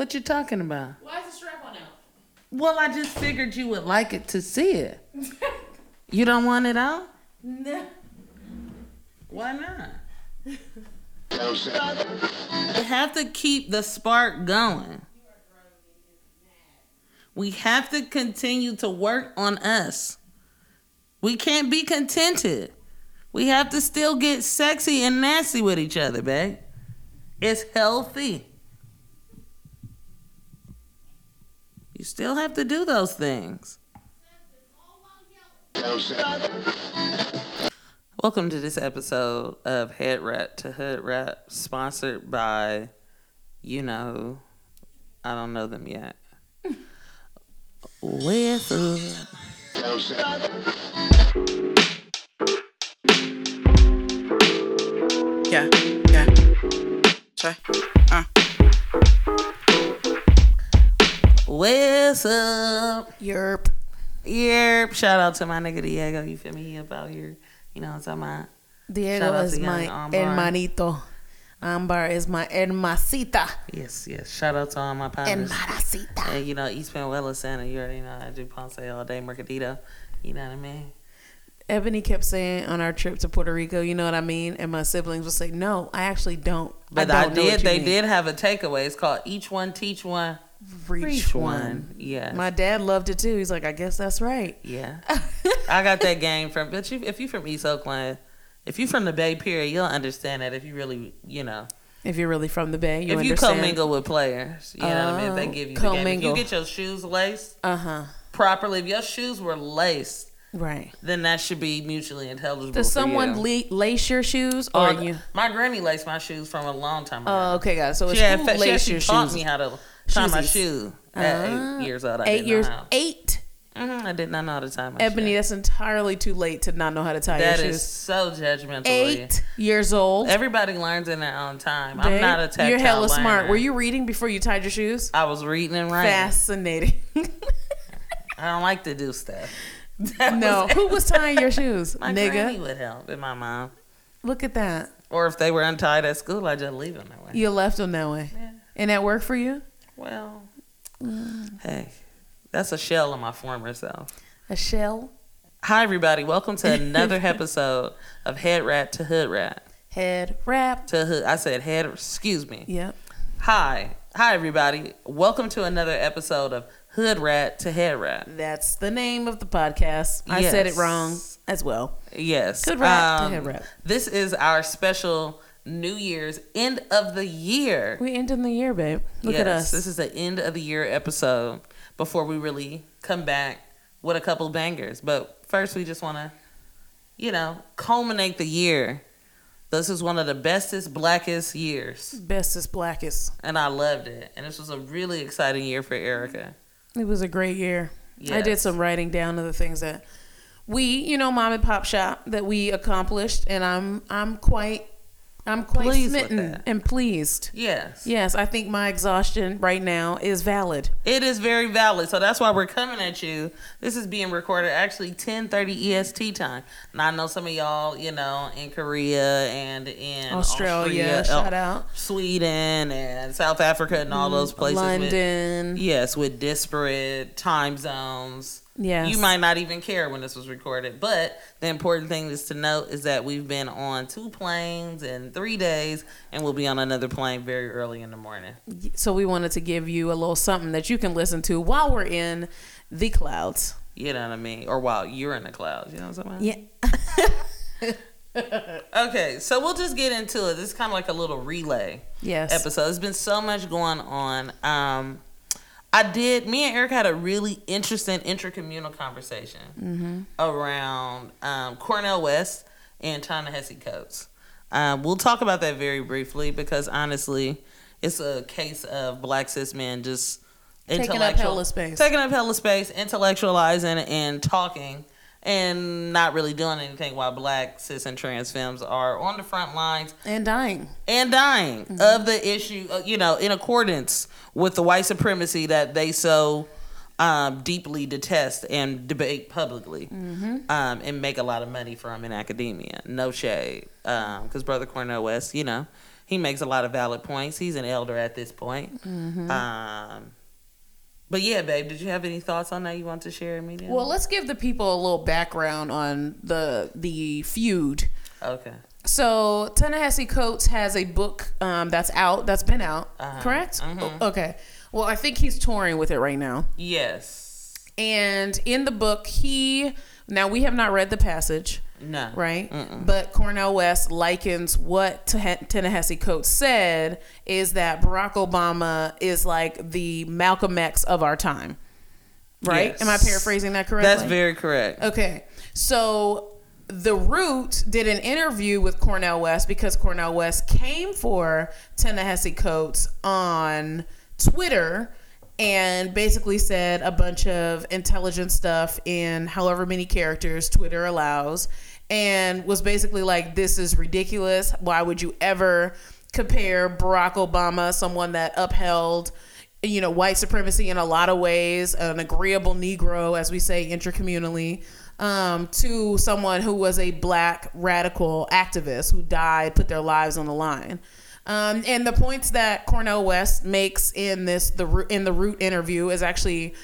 What you talking about? Why is the strap on out? Well, I just figured you would like it to see it. you don't want it out? No. Why not? You have to keep the spark going. We have to continue to work on us. We can't be contented. We have to still get sexy and nasty with each other, babe. It's healthy. You still have to do those things. Welcome to this episode of Head Rat to Hood Rat, sponsored by, you know, I don't know them yet. With Yeah, yeah. Sorry. Uh. What's up? Yerp. Yerp. Shout out to my nigga Diego. You feel me? He up out here. You know what I'm talking about? Diego is my hermanito. Ambar is my hermasita. Yes, yes. Shout out to all my partners. Hermanacita. And you know, East Penuela Center, you already know I do Ponce all day, Mercadito. You know what I mean? Ebony kept saying on our trip to Puerto Rico, you know what I mean? And my siblings would say, no, I actually don't. But I, don't what did. They mean." did have a takeaway. It's called Each One Teach One. Reach, Reach one. One. Yes. My dad loved it too. He's like, I guess that's right. Yeah. I got that game from. But you, if you're from East Oakland, if you're from the Bay Period, you'll understand that. If you really, you know, If you're really from the Bay, you if you understand. commingle with players, you know what I mean. If they Oh, give you the game. If you get your shoes laced Uh huh. properly, if your shoes were laced, Right. then that should be mutually intelligible. Does someone you. le- lace your shoes or Oh, you? My granny laced my shoes from a long time ago. Oh, okay, guys. So it's she had fa- she taught shoes? me how to tie my shoe at Ah, eight years old. I eight years. Eight. Mhm, I did not know how to tie my Ebony, shoe. that's entirely too late to not know how to tie That your is shoes. so judgmental. Eight years old. Everybody learns in their own time. I'm not a tactile You're hella smart. Were you reading before you tied your shoes? I was reading and writing. Fascinating. I don't like to do stuff. That no, was- who was tying your shoes, my granny would help, and my mom. Look at that. Or if they were untied at school, I just leave them that way. You left them that way, Yeah. and that worked for you. Well, Mm. hey, that's a shell of my former self. A shell, Hi, everybody. Welcome to another episode of Head Rat to Hood Rat. head wrap. To hood, I said head. Excuse me. Yep. Hi, hi, everybody. Welcome to another episode of Hood Rat to Head Wrap. That's the name of the podcast. I said it wrong as well. Yes. Hood rat to head wrap. This is our special New Year's end of the year. We end in the year, babe. Look yes, at us. This is the end of the year episode before we really come back with a couple bangers. But first, we just want to, you know, culminate the year. This is one of the bestest, blackest years, Bestest, blackest. and I loved it. And this was a really exciting year for Erica. It was a great year. I did some writing down of the things that we, you know, mom and pop shop that we accomplished, and I'm I'm quite I'm quite Pleased with smitten and pleased. Yes. Yes, I think my exhaustion right now is valid. It is very valid. So that's why we're coming at you. This is being recorded actually 10:30 EST time. And I know some of y'all, you know, in Korea and in Australia, Austria, shout uh, out. Sweden and South Africa and all those places. with- London. yes, with disparate time zones. Yes. You might not even care when this was recorded, but the important thing is to note is that we've been on two planes in three days, and we'll be on another plane very early in the morning. So we wanted to give you a little something that you can listen to while we're in the clouds. You know what I mean? Or while you're in the clouds, you know what I'm saying? Yeah. Okay, so we'll just get into it. This is kind of like a little relay Yes. episode. There's been so much going on. Um, I did. Me and Eric had a really interesting intercommunal conversation Mm-hmm. around um, Cornel West and Ta-Nehisi Coates. Um, we'll talk about that very briefly because honestly, it's a case of black cis men just Taking up hella space. taking up hella space, intellectualizing and talking, and not really doing anything while black cis and trans femmes are on the front lines And dying. and dying of the issue, uh, you know, in accordance with the white supremacy that they so um, deeply detest and debate publicly um, and make a lot of money from in academia. No shade. Because Brother Cornel West, you know, he makes a lot of valid points. He's an elder at this point. Mm-hmm. But yeah, babe, did you have any thoughts on that you want to share immediately? Well, let's give the people a little background on the the feud. okay. So Ta-Nehisi Coates has a book um, that's out, that's been out, Uh-huh. correct? Mhm. Okay. Well, I think he's touring with it right now. Yes. And in the book, he now we have not read the passage, No. right? Mm-mm. But Cornel West likens what Ta-Nehisi Coates said is that Barack Obama is like the Malcolm X of our time, right? Yes. Am I paraphrasing that correctly? That's very correct. Okay. So The Root did an interview with Cornel West because Cornel West came for Ta-Nehisi Coates on Twitter and basically said a bunch of intelligent stuff in however many characters Twitter allows and was basically like, this is ridiculous. Why would you ever compare Barack Obama, someone that upheld you know, white supremacy in a lot of ways, an agreeable Negro, as we say intercommunally um, to someone who was a black radical activist who died, put their lives on the line. Um, and the points that Cornel West makes in this the in the root interview is actually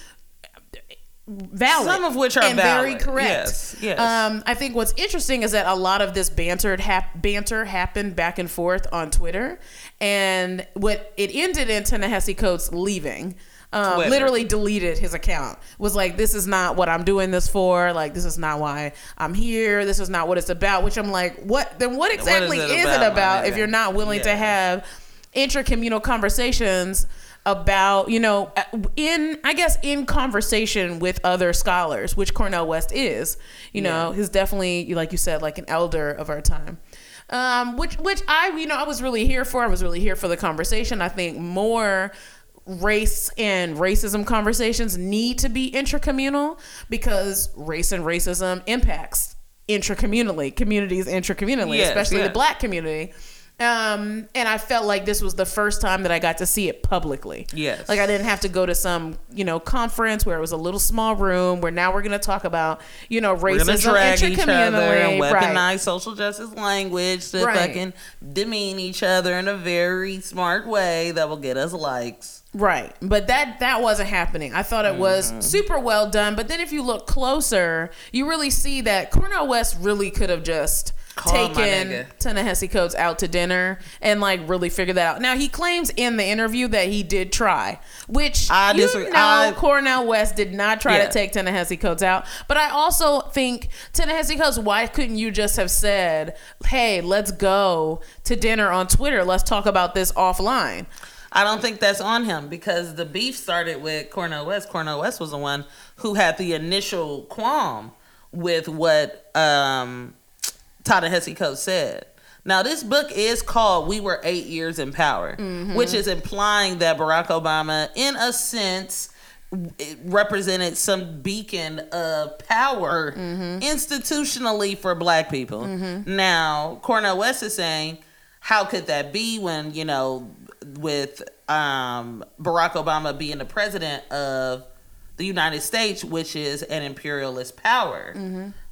valid. Some of which are and very correct. Yes, yes. Um, I think what's interesting is that a lot of this banter hap- banter happened back and forth on Twitter, and what it ended in Ta-Nehisi Coates leaving. Um, literally deleted his account. Was like, this is not what I'm doing this for. Like, this is not why I'm here. This is not what it's about. Which I'm like, what? Then what exactly it is about, it about if you're not willing to Yeah. have intracommunal conversations about you know in i guess in conversation with other scholars which cornel west is you know he's definitely like you said like an elder of our time um which which i you know i was really here for i was really here for the conversation i think more race and racism conversations need to be intracommunal because race and racism impacts intracommunally communities intracommunally Yes, especially yes. the black community um, and I felt like this was the first time that I got to see it publicly. Yes. Like I didn't have to go to some, you know, conference where it was a little small room where now we're going to talk about, you know, racism drag each other and weaponize Right. social justice language to Right. fucking demean each other in a very smart way that will get us likes. Right. But that that wasn't happening. I thought it was Mm-hmm. super well done, but then if you look closer, you really see that Cornel West really could have just Called my taken. Ta-Nehisi Coates out to dinner and like really figured that out. Now he claims in the interview that he did try, which I you disagree. know I- Cornel West did not try Yeah. to take Ta-Nehisi Coates out. But I also think Ta-Nehisi Coates, why couldn't you just have said, "Hey, let's go to dinner on Twitter. Let's talk about this offline." I don't think that's on him because the beef started with Cornel West. Cornel West was the one who had the initial qualm with what um, Ta-Nehisi Coates said. Now, this book is called "We Were Eight Years in Power," mm-hmm. which is implying that Barack Obama, in a sense, represented some beacon of power mm-hmm. institutionally for Black people. Mm-hmm. Now, Cornel West is saying, how could that be when you know, with um, Barack Obama being the president of the United States, which is an imperialist power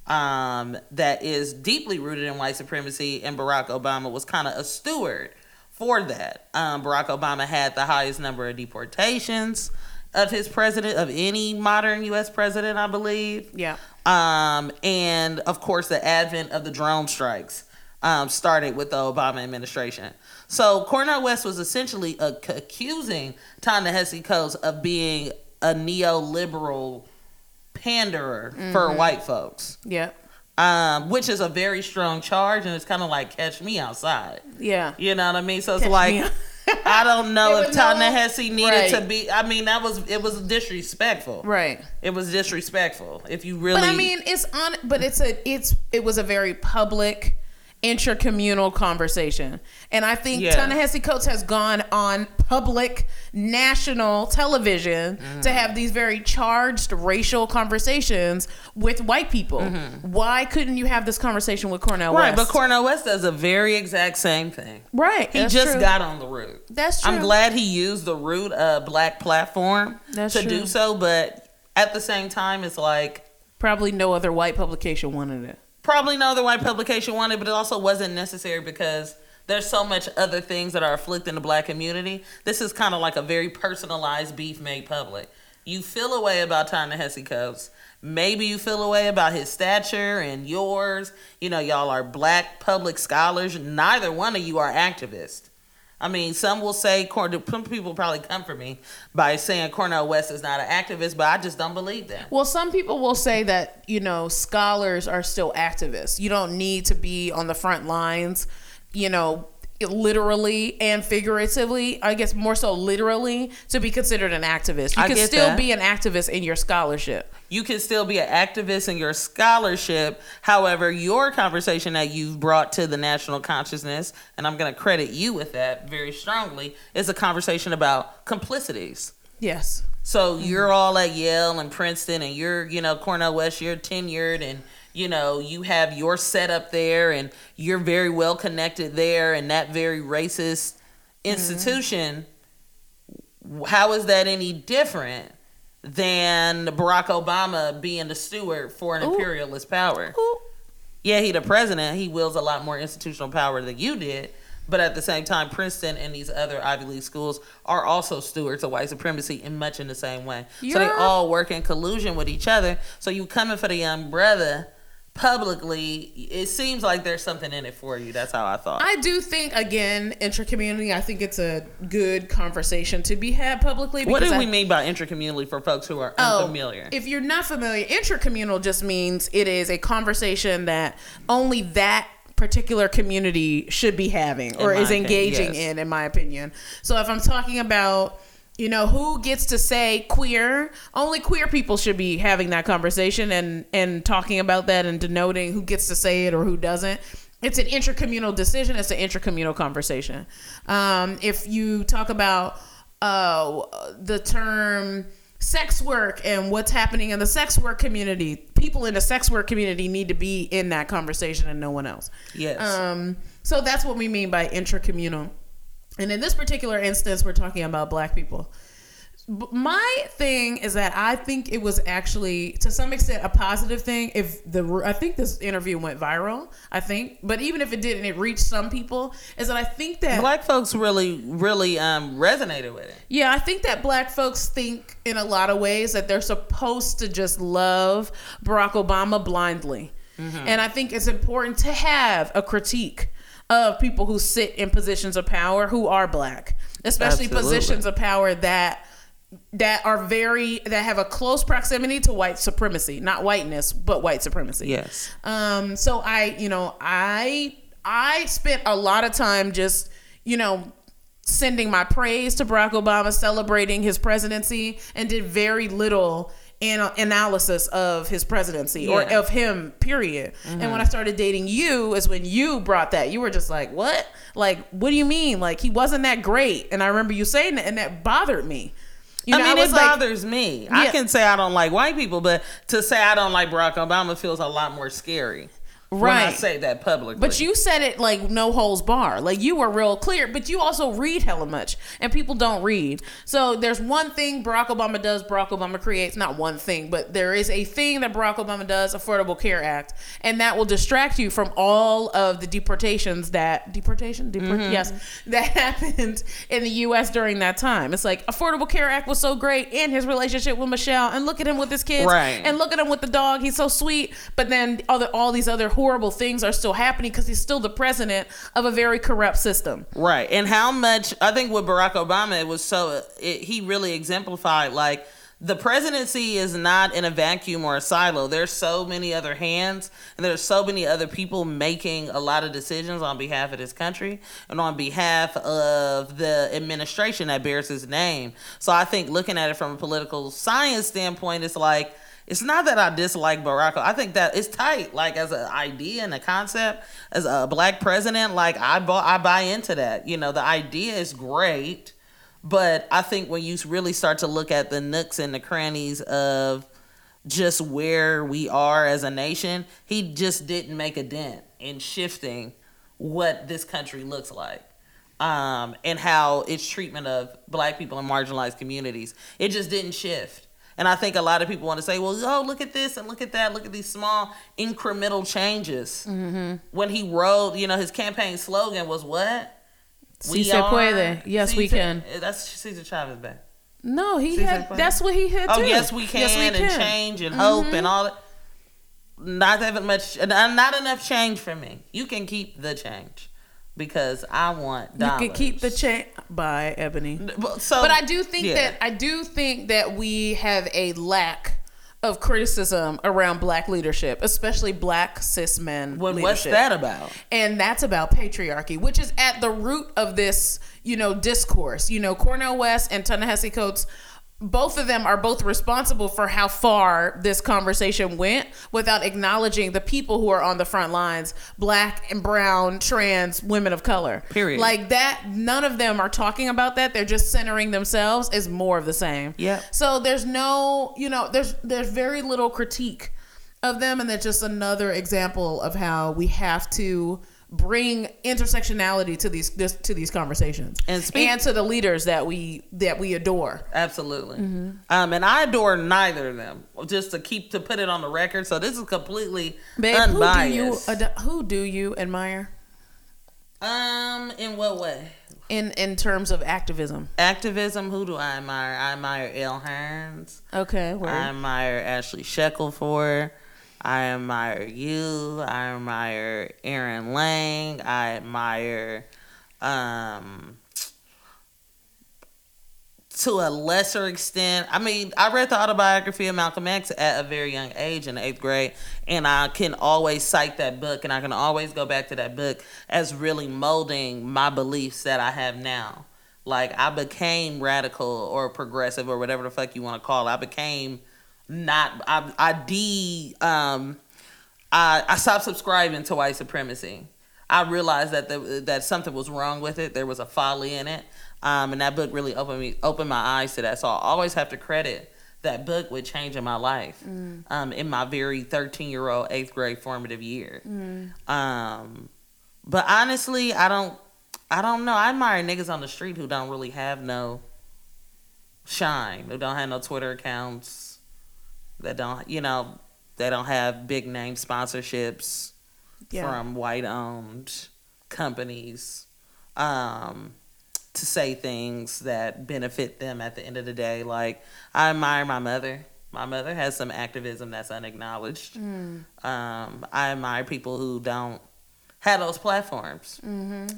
um, that is deeply rooted in white supremacy, and Barack Obama was kind of a steward for that. Um, Barack Obama had the highest number of deportations of his president of any modern U.S. president, I believe. Yeah. Um, and of course, the advent of the drone strikes um, started with the Obama administration. So Cornel West was essentially a, accusing Ta-Nehisi Coates of being a neoliberal panderer for white folks, Yeah. um, which is a very strong charge, and it's kind of like catch me outside. Yeah. You know what I mean? So it's Catch like I don't know if was no- Ta-Nehisi needed to be. I mean, that was it was disrespectful. Right. It was disrespectful. If you really, But I mean, it's on. But it's a. It's. It was a very public, intercommunal conversation, and I think Yeah. Ta-Nehisi Coates has gone on public national television to have these very charged racial conversations with white people. Why couldn't you have this conversation with Cornel Mm-hmm. right, West? but Cornel West does a very exact same thing. right. He just true. got on the root. That's true. I'm glad he used the root uh, black platform That's to true. do so, but at the same time, it's like Probably no other white publication wanted it. Probably no other white publication wanted, but it also wasn't necessary because there's so much other things that are afflicting the black community. This is kind of like a very personalized beef made public. You feel a way about Ta-Nehisi Coates. Maybe you feel a way about his stature and yours. You know, y'all are black public scholars. Neither one of you are activists. I mean, some will say, some people probably come for me by saying Cornel West is not an activist, but I just don't believe that. Well, some people will say that, you know, scholars are still activists. You don't need to be on the front lines, you know, literally and figuratively, I guess more so literally, to be considered an activist. You I can still that. be an activist in your scholarship. You can still be an activist in your scholarship. However, your conversation that you've brought to the national consciousness, and I'm going to credit you with that very strongly, is a conversation about complicities. Yes. So you're all at Yale and Princeton, and you're, you know, Cornel West, you're tenured, and, you know, you have your setup there, and you're very well connected there, and that very racist mm-hmm. institution. How is that any different than Barack Obama being the steward for an Ooh. imperialist power? Ooh. yeah, he the president. He wields a lot more institutional power than you did. But at the same time, Princeton and these other Ivy League schools are also stewards of white supremacy in much in the same way. So they all work in collusion with each other. So you coming for the young brother publicly, it seems like there's something in it for you. That's how I thought. I do think again, intra-community. I think it's a good conversation to be had publicly. what do because we mean by intracommunally for folks who are Oh, unfamiliar? If you're not familiar, intracommunal just means it is a conversation that only that particular community should be having or is opinion, engaging yes. in, in my opinion. So if I'm talking about you know who gets to say queer? Only queer people should be having that conversation and and talking about that and denoting who gets to say it or who doesn't. It's an intercommunal decision. It's an intercommunal conversation. Um, if you talk about uh, the term sex work and what's happening in the sex work community people in the sex work community need to be in that conversation and no one else. Yes. um, so that's what we mean by intracommunal. And in this particular instance, we're talking about black people. My thing is that I think it was actually, to some extent, a positive thing. If the, I think this interview went viral. I think, but even if it didn't, it reached some people. Is that I think that Black folks really, really um, resonated with it. yeah, I think that black folks think in a lot of ways that they're supposed to just love Barack Obama blindly. And I think it's important to have a critique of people who sit in positions of power who are black, especially Absolutely. positions of power that that are very that have a close proximity to white supremacy, not whiteness, but white supremacy. Yes. Um, so I, you know, I I spent a lot of time just, you know, sending my praise to Barack Obama, celebrating his presidency, and did very little an- analysis of his presidency or of him. Period. And when I mm-hmm. started dating you, is when you brought that. You were just like, "What? Like, what do you mean? Like, he wasn't that great?" And I remember you saying that, and that bothered me. You I mean, was it like- bothers me. I can say I don't like white people, but to say I don't like Barack Obama feels a lot more scary. When I Right. say that publicly. But you said it like no holes bar. Like you were real clear, but you also read hella much. And people don't read. So there's one thing Barack Obama does, Barack Obama creates, not one thing, but there is a thing that Barack Obama does, Affordable Care Act. And that will distract you from all of the deportations that deportation? Deport, Mm-hmm. Yes. That happened in the US during that time. It's like Affordable Care Act was so great and his relationship with Michelle. And look at him with his kids. Right. And look at him with the dog. He's so sweet. But then other all these other horrible things are still happening because he's still the president of a very corrupt system. Right. And how much I think with Barack Obama it was so it, he really exemplified like the presidency is not in a vacuum or a silo. There's so many other hands and there's so many other people making a lot of decisions on behalf of this country and on behalf of the administration that bears his name. So I think looking at it from a political science standpoint, it's like it's not that I dislike Barack. I think that it's tight, like as an idea and a concept, as a black president. Like I bought, I buy into that. You know, the idea is great, but I think when you really start to look at the nooks and the crannies of just where we are as a nation, he just didn't make a dent in shifting what this country looks like. Um, and how its treatment of black people and marginalized communities, it just didn't shift. And I think a lot of people want to say, well, oh, look at this and look at that. Look at these small incremental changes. Mm-hmm. When he wrote, you know, his campaign slogan was what? Si se puede. Yes, we can. That's Cesar Chavez back. No, he Si had. That's what he had. Oh, too. yes, we can. Yes, we and can. Mm-hmm. change and hope and all that. Not that much, not enough change for me. You can keep the change because I want You could keep the chain by Ebony. But- So, But I do think yeah. that I do think that we have a lack of criticism around black leadership, especially black cis men. What- what's that about? And that's about patriarchy, which is at the root of this, you know, discourse. You know, Cornel West and Ta-Nehisi Coates, both of them are both responsible for how far this conversation went without acknowledging the people who are on the front lines, black and brown, trans women of color. Period. Like that, none of them are talking about that. They're just centering themselves is more of the same. Yeah. So there's no, you know, there's there's very little critique of them, and that's just another example of how we have to bring intersectionality to these this, to these conversations And speak- to the leaders that we that we adore. Absolutely. Mm-hmm. Um, and I adore neither of them. Just to keep to put it on the record. So this is completely Babe, unbiased. who do you ad- who do you admire um, in what way? in in terms of activism? Activism. Who do I admire? I admire Elle Hearns. Okay, word. I admire Ashley Shackelford. I admire you. I admire Aaron Lang. I admire, um, to a lesser extent. I mean, I read the autobiography of Malcolm X at a very young age in eighth grade, and I can always cite that book, and I can always go back to that book as really molding my beliefs that I have now. Like I became radical or progressive or whatever the fuck you want to call it. I became not I I de um I I stopped subscribing to white supremacy. I realized that the, that something was wrong with it. There was a folly in it. Um, and that book really opened me opened my eyes to that. So I always have to credit that book with changing my life um, in my very 13 year old eighth grade formative year. Um, but honestly, I don't I don't know. I admire niggas on the street who don't really have no shine, who don't have no Twitter accounts, that don't you know, they don't have big name sponsorships Yeah. from white owned companies um, to say things that benefit them at the end of the day. Like, I admire my mother. My mother has some activism that's unacknowledged. Um, I admire people who don't have those platforms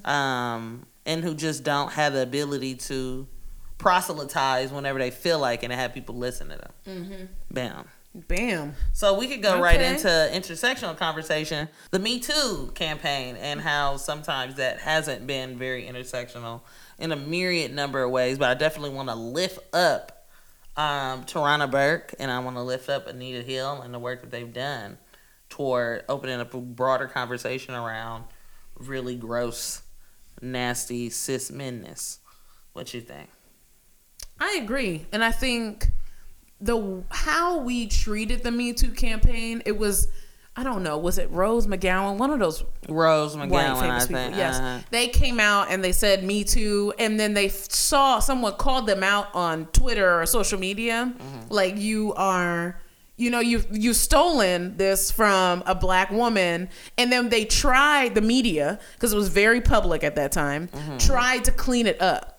um, and who just don't have the ability to proselytize whenever they feel like and have people listen to them. Bam. Bam. So we could go right into intersectional conversation, the Me Too campaign, and how sometimes that hasn't been very intersectional in a myriad number of ways. But I definitely want to lift up um, Tarana Burke, and I want to lift up Anita Hill and the work that they've done toward opening up a broader conversation around really gross, nasty cis menness. What you think? I agree, and I think the how we treated the Me Too campaign, it was, I don't know, was it Rose McGowan, one of those Rose McGowan, I famous people? think. Yes, uh-huh. they came out and they said Me Too, and then they f- saw someone called them out on Twitter or social media, Mm-hmm. like you are. You know, you you stolen this from a black woman, and then they tried the media because it was very public at that time. Tried to clean it up.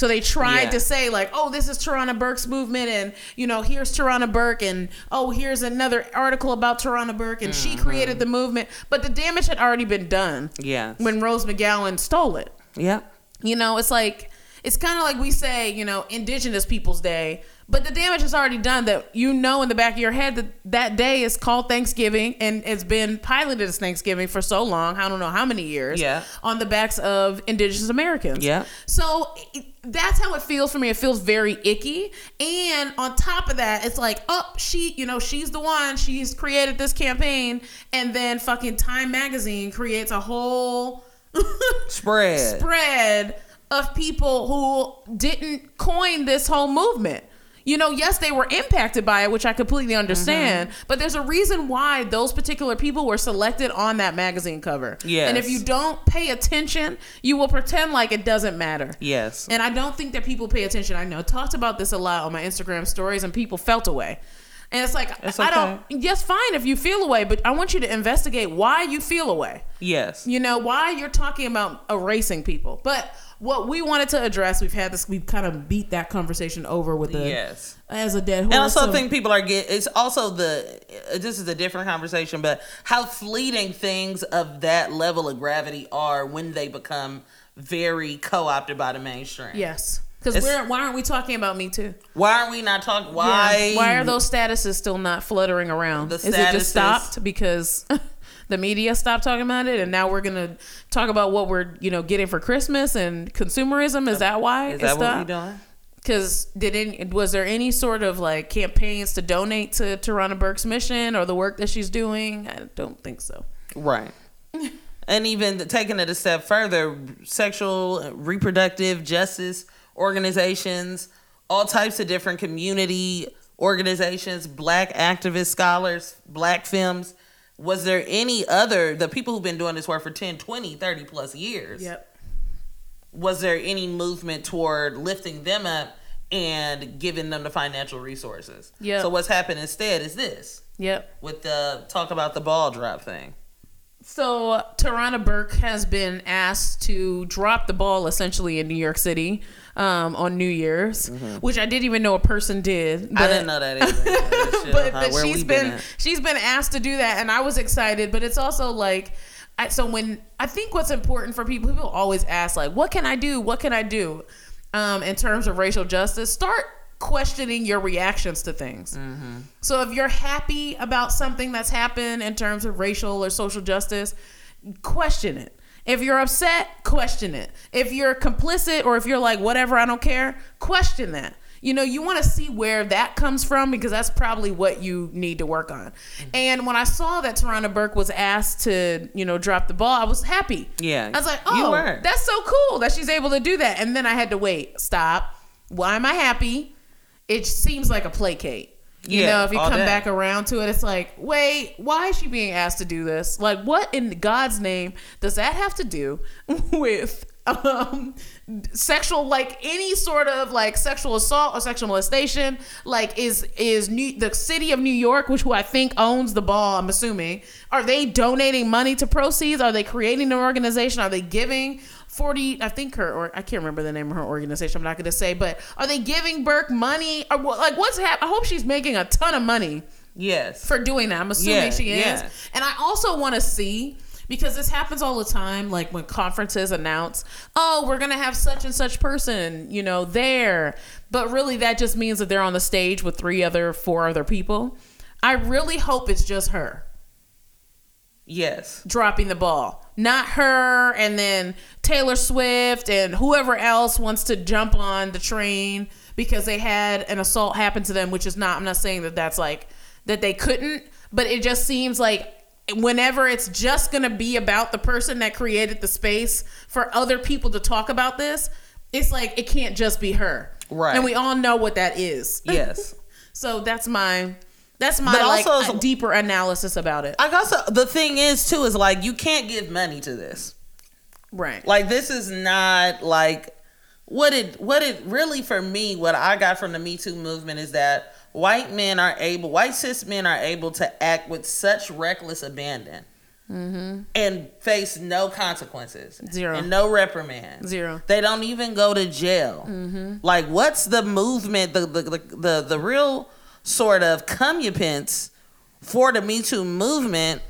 So they tried Mm-hmm. Yeah. to say like, "Oh, this is Tarana Burke's movement, and you know, here's Tarana Burke, and oh, here's another article about Tarana Burke, and she created the movement." But the damage had already been done Yes. when Rose McGowan stole it. Yeah. You know, it's like it's kind of like we say, you know, Indigenous Peoples Day, but the damage is already done. That you know in the back of your head that that day is called Thanksgiving and it's been piloted as Thanksgiving for so long. I don't know how many years. Yeah. On the backs of Indigenous Americans. Yeah. So that's how it feels for me. It feels very icky. And on top of that, it's like, oh, she, you know, she's the one. She's created this campaign, and then fucking Time Magazine creates a whole Spread. spread of people who didn't coin this whole movement. You know, yes, they were impacted by it, which I completely understand, Mm-hmm. but there's a reason why those particular people were selected on that magazine cover. Yes. And if you don't pay attention, you will pretend like it doesn't matter. Yes. And I don't think that people pay attention. I know I talked about this a lot on my Instagram stories, and people felt away. And it's like It's I don't. Yes, fine if you feel away, but I want you to investigate why you feel away. yes. You know why you're talking about erasing people. But what we wanted to address, we've had this. We've kind of beat that conversation over with the Yes. as a dead horse. And I also so- think people are get. It's also the. uh, This is a different conversation, but how fleeting things of that level of gravity are when they become very co-opted by the mainstream. yes, because we're why aren't we talking about me too? Why aren't we not talking? Why? Yeah. Why are those statuses still not fluttering around? The Is it just stopped because the media stopped talking about it, and now we're gonna talk about what we're you know getting for Christmas and consumerism? Is that why Is that what we're doing? Because did any, was there any sort of like campaigns to donate to Tarana Burke's mission or the work that she's doing? I don't think so. Right. and even taking it a step further, sexual reproductive justice organizations, all types of different community organizations, black activist scholars, black films. Was there any other, the people who've been doing this work for 10, 20, 30 plus years, Yep. was there any movement toward lifting them up and giving them the financial resources? yeah So what's happened instead is this Yep. with the talk about the ball drop thing. So Tarana Burke has been asked to drop the ball essentially in New York City um, on New Year's, which I didn't even know a person did. Mm-hmm. I didn't know that either. That but, but she's we been, she's been asked to do that, and I was excited. But it's also like, I, so when I think what's important for people, people always ask like, what can I do? What can I do? Um, in terms of racial justice, start questioning your reactions to things. Mm-hmm. So if you're happy about something that's happened in terms of racial or social justice, question it. If you're upset, question it. If you're complicit or if you're like whatever, I don't care, question that. You know, you want to see where that comes from because that's probably what you need to work on. And when I saw that Tarana Burke was asked to, you know, drop the ball, I was happy. Yeah, I was like, oh, that's so cool that she's able to do that. And then I had to wait, stop. Why am I happy? It seems like a placate. You Yeah, know, if you come day. back around to it, it's like, wait, why is she being asked to do this? Like, what in God's name does that have to do with um sexual like any sort of like sexual assault or sexual molestation like is is new the city of new york which who i think owns the ball i'm assuming are they donating money to proceeds are they creating an organization are they giving 40 i think her or i can't remember the name of her organization i'm not going to say but are they giving burke money uh, or like what's happening i hope she's making a ton of money yes. for doing that. I'm assuming Yeah, she is. yeah. And I also want to see because this happens all the time like when conferences announce, "Oh, we're going to have such and such person, you know, there." But really that just means that they're on the stage with three other four other people. I really hope it's just her Yes. dropping the ball. Not her and then Taylor Swift and whoever else wants to jump on the train because they had an assault happen to them, which is not, I'm not saying that that's like, that they couldn't, but it just seems like whenever it's just going to be about the person that created the space for other people to talk about this, it's like it can't just be her. Right. And we all know what that is. Yes. So that's my that's my But like also- a deeper analysis about it. I also uh, the thing is too is like you can't give money to this. Right. Like this is not like what it what it really for me what I got from the Me Too movement is that white men are able white cis men are able to act with such reckless abandon mm-hmm. and face no consequences Zero. and no reprimand Zero. they don't even go to jail mm-hmm. like what's the movement the the, the the the real sort of comeuppance for the Me Too movement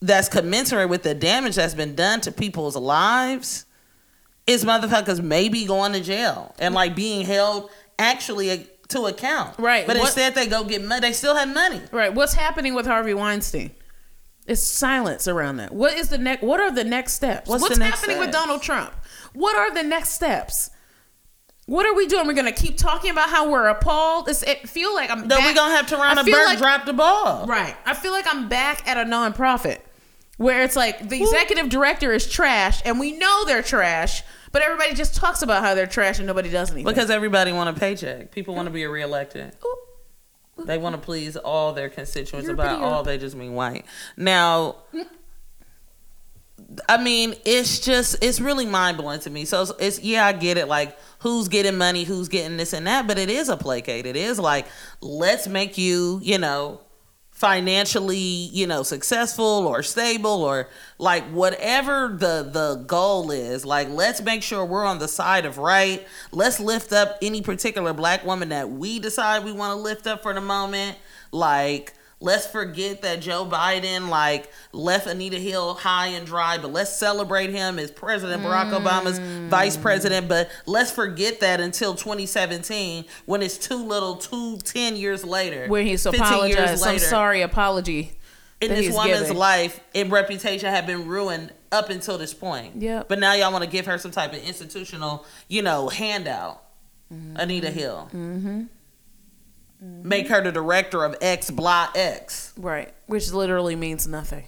that's commensurate with the damage that's been done to people's lives is motherfuckers maybe going to jail and like being held actually to account. Right. But What- instead they go get money. They still have money. Right. What's happening with Harvey Weinstein? It's silence around that. What is the next? What are the next steps? What's the What's, next happening with? Donald Trump? What are the next steps? What are we doing? We're gonna keep talking about how we're appalled. It's, it feel like I'm. Then back- we gonna have Tarana Burke like- drop the ball. Right. I feel like I'm back at a nonprofit where it's like the executive director is trash, and we know they're trash, But everybody just talks about how they're trash and nobody does anything. Because everybody want a paycheck. People want to be reelected. They want to please all their constituents. You're About all, they just mean white. Now, I mean, it's just it's really mind blowing to me. So it's, it's yeah, I get it. Like who's getting money, who's getting this and that, but it is a placate. It is like let's make you, you know, financially, you know, successful or stable or like whatever the the goal is. Like let's make sure we're on the side of right. Let's lift up any particular black woman that we decide we want to lift up for the moment. Like let's forget that Joe Biden like left Anita Hill high and dry, but let's celebrate him as President Barack Obama's vice president. But let's forget that until 2017 when it's too little, two, 10 years later. Where he's 15 apologized. I'm sorry apology. in this woman's giving. life and reputation have been ruined up until this point. Yeah. But now y'all want to give her some type of institutional, you know, handout. Mm-hmm. Anita Hill. Mm-hmm. Mm-hmm. Make her the director of X blah X. Right. Which literally means nothing.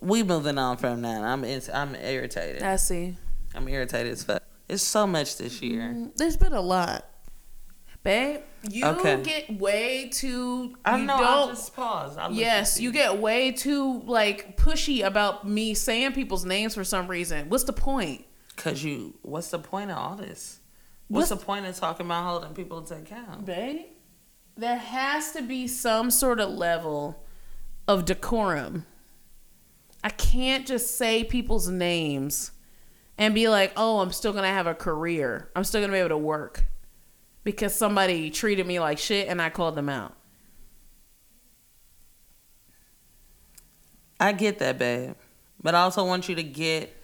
We moving on from that. I'm I'm irritated. I see. I'm irritated as fuck. It's so much this mm-hmm. year. There's been a lot. Babe, you Okay. get way too I know. don't I just pause. I Yes, you get way too like pushy about me saying people's names for some reason. What's the point? because you. What's the point of all this? What's, What's- the point of talking about holding people to account? Babe, there has to be some sort of level of decorum. I can't just say people's names and be like, "Oh, I'm still going to have a career. I'm still going to be able to work." Because somebody treated me like shit and I called them out. I get that, babe. But I also want you to get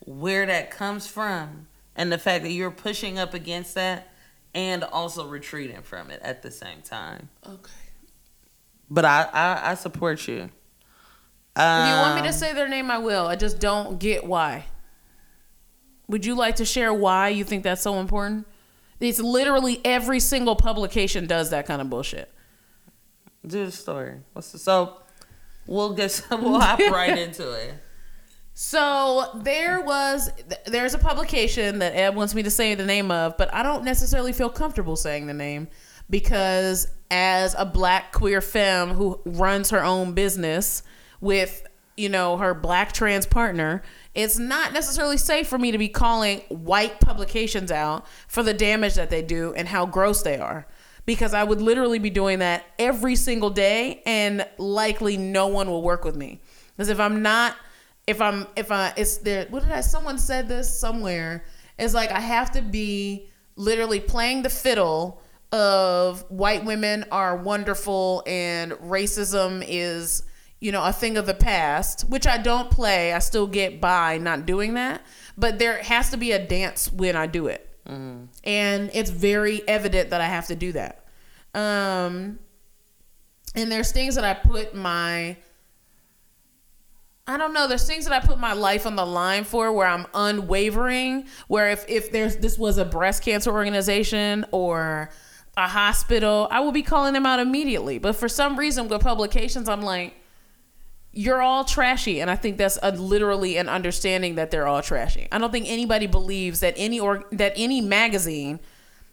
where that comes from and the fact that you're pushing up against that and also retreating from it at the same time. Okay. But I, I, I support you. If you want me Um, to say their name, I will. I just don't get why. Would you like to share why you think that's so important? It's literally every single publication does that kind of bullshit. do the story. What's the, so we'll get we'll hop right into it. So there was there's a publication that Ed wants me to say the name of, but I don't necessarily feel comfortable saying the name because as a black queer femme who runs her own business with you know her black trans partner, it's not necessarily safe for me to be calling white publications out for the damage that they do and how gross they are. Because I would literally be doing that every single day and likely no one will work with me. Because if I'm not if I'm if I it's there what did I someone said this somewhere. It's like I have to be literally playing the fiddle of white women are wonderful and racism is you know a thing of the past which I don't play. I still get by not doing that. But there has to be a dance when I do it. And it's very evident that I have to do that. Um and there's things that I put my I don't know. There's things that I put my life on the line for where I'm unwavering. Where if, if there's this was a breast cancer organization or a hospital, I will be calling them out immediately. But for some reason with publications, I'm like, you're all trashy. And I think that's a, literally an understanding that they're all trashy. I don't think anybody believes that any or that any magazine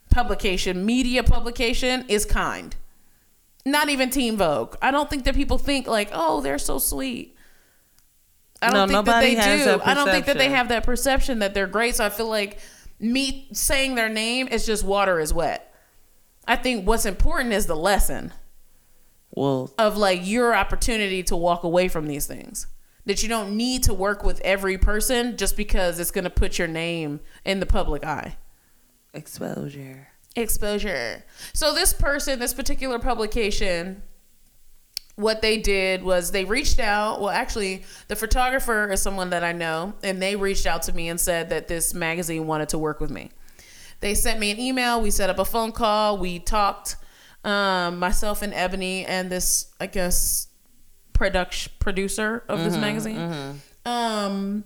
publication, media publication is kind. Not even Teen Vogue. I don't think that people think like, oh, they're so sweet. I don't No, think that they do. I don't think that they have that perception that they're great. So I feel like me saying their name is just water is wet. I think what's important is the lesson Well, of like your opportunity to walk away from these things. That you don't need to work with every person just because it's going to put your name in the public eye. exposure. Exposure. So this person, this particular publication, what they did was they reached out. Well, actually, the photographer is someone that I know, and they reached out to me and said that this magazine wanted to work with me. They sent me an email. We set up a phone call. We talked, um, myself and Ebony, and this, I guess, production producer of this magazine. Um,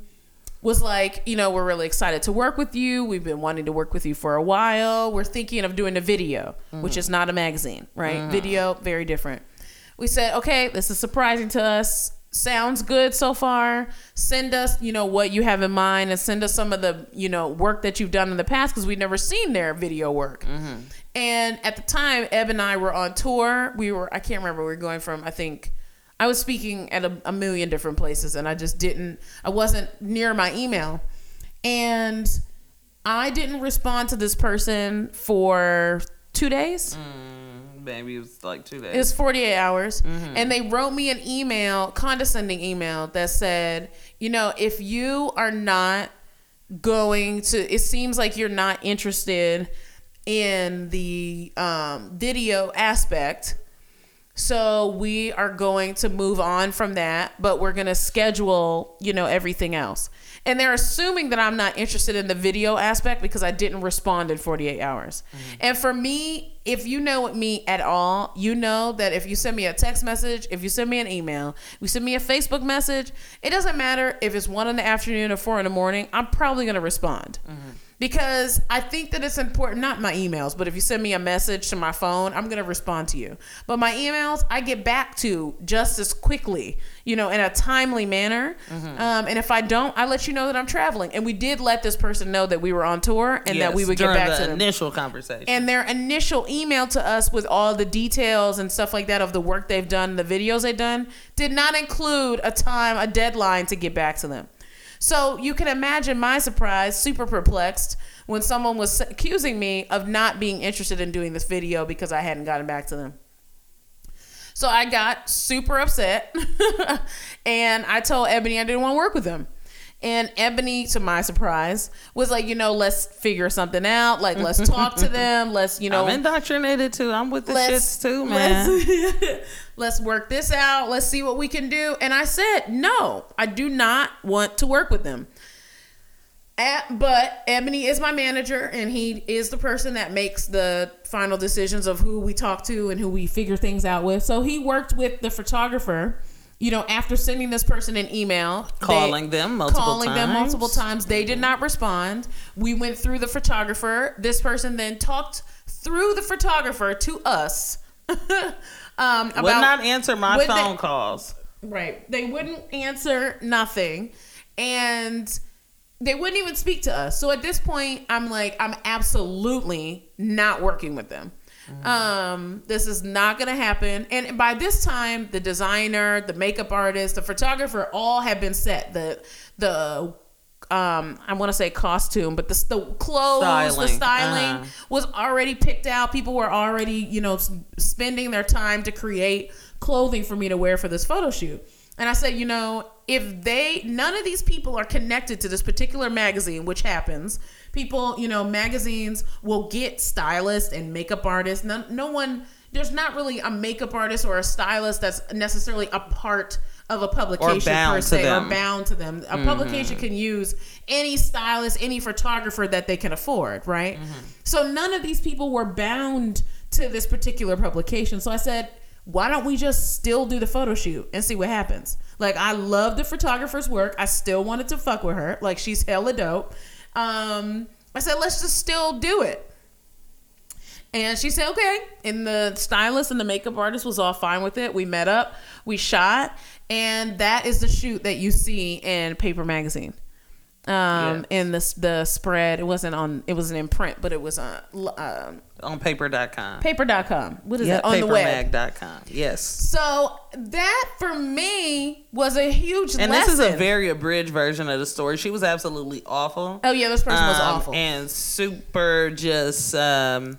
was like, you know, we're really excited to work with you. We've been wanting to work with you for a while. We're thinking of doing a video, which is not a magazine, right? Video, very different. We said, okay, this is surprising to us. sounds good so far. Send us, you know, what you have in mind and send us some of the, you know, work that you've done in the past because we've never seen their video work. And at the time, Eb and I were on tour. We were, I can't remember, we were going from, I think, I was speaking at a, a million different places and I just didn't, I wasn't near my email. And I didn't respond to this person for two days. Mm, maybe it was like two days. It was 48 hours. And they wrote me an email, condescending email, that said, you know, if you are not going to, it seems like you're not interested in the um, video aspect. So we are going to move on from that, but we're going to schedule, you know, everything else. And they're assuming that I'm not interested in the video aspect because I didn't respond in 48 hours. Mm-hmm. And for me, if you know me at all, you know that if you send me a text message, if you send me an email, if you send me a Facebook message, it doesn't matter if it's one in the afternoon or four in the morning, I'm probably going to respond mm-hmm. Because I think that it's important, not my emails, but if you send me a message to my phone, I'm going to respond to you. But my emails, I get back to just as quickly, you know, in a timely manner. Um, and if I don't, I let you know that I'm traveling. And we did let this person know that we were on tour and that we Yes, would get back the to them. initial conversation. And their initial email to us with all the details and stuff like that of the work they've done, the videos they've done, did not include a time, a deadline to get back to them. So you can imagine my surprise, super perplexed, when someone was accusing me of not being interested in doing this video because I hadn't gotten back to them. So I got super upset and I told Ebony I didn't want to work with him. And Ebony, to my surprise, was like, you know, let's figure something out. Like, let's talk to them. Let's, you know, I'm indoctrinated too. I'm with the shits too, man. Let's, let's work this out. Let's see what we can do. And I said, no, I do not want to work with them. At, but Ebony is my manager, and he is the person that makes the final decisions of who we talk to and who we figure things out with. So he worked with the photographer. You know, after sending this person an email, they- Calling them multiple calling them times. multiple times, they did not respond. We went through the photographer. This person then talked through the photographer to us. um, about Would not answer my would they- phone calls. Right. They wouldn't answer nothing. And they wouldn't even speak to us. So at this point, I'm like, I'm absolutely not working with them. Um, this is not gonna happen. And by this time, the designer, the makeup artist, the photographer, all have been set. The the um, I want to say costume, but the the clothes, the Styling. styling Uh-huh. was already picked out. People were already, you know, spending their time to create clothing for me to wear for this photo shoot. And I said, you know, if they, none of these people are connected to this particular magazine, which happens, people, you know, magazines will get stylists and makeup artists. No, no one, there's not really a makeup artist or a stylist that's necessarily a part of a publication per se or bound to them. A publication can use any stylist, any photographer that they can afford, right? So none of these people were bound to this particular publication. So I said, why don't we just still do the photo shoot and see what happens? Like I love the photographer's work. I still wanted to fuck with her. Like she's hella dope. Um, I said, let's just still do it. And she said, okay. And the stylist and the makeup artist was all fine with it. We met up, we shot, and that is the shoot that you see in Paper Magazine. Um, in the the spread, it wasn't on, it was an imprint, but it was on um, On paper.com. paper.com. What is Yeah, it? On the web. papermag.com. Yes. So that for me was a huge And lesson. this is a very abridged version of the story. She was absolutely awful. oh yeah, this person was Um, awful. And super just um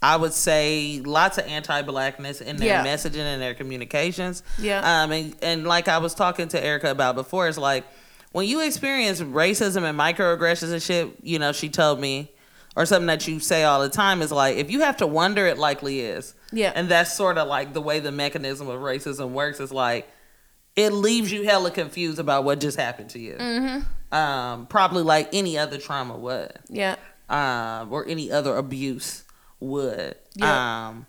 I would say lots of anti-blackness in their Yeah. messaging and their communications. Yeah. Um, and, and like I was talking to Ericka about before, it's like when you experience racism and microaggressions and shit, you know, she told me, or something that you say all the time is like, if you have to wonder, it likely is. Yeah. And that's sort of like the way the mechanism of racism works is like, it leaves you hella confused about what just happened to you. Mm-hmm. Um, probably like any other trauma would yeah. um, or any other abuse would. Yeah. Um,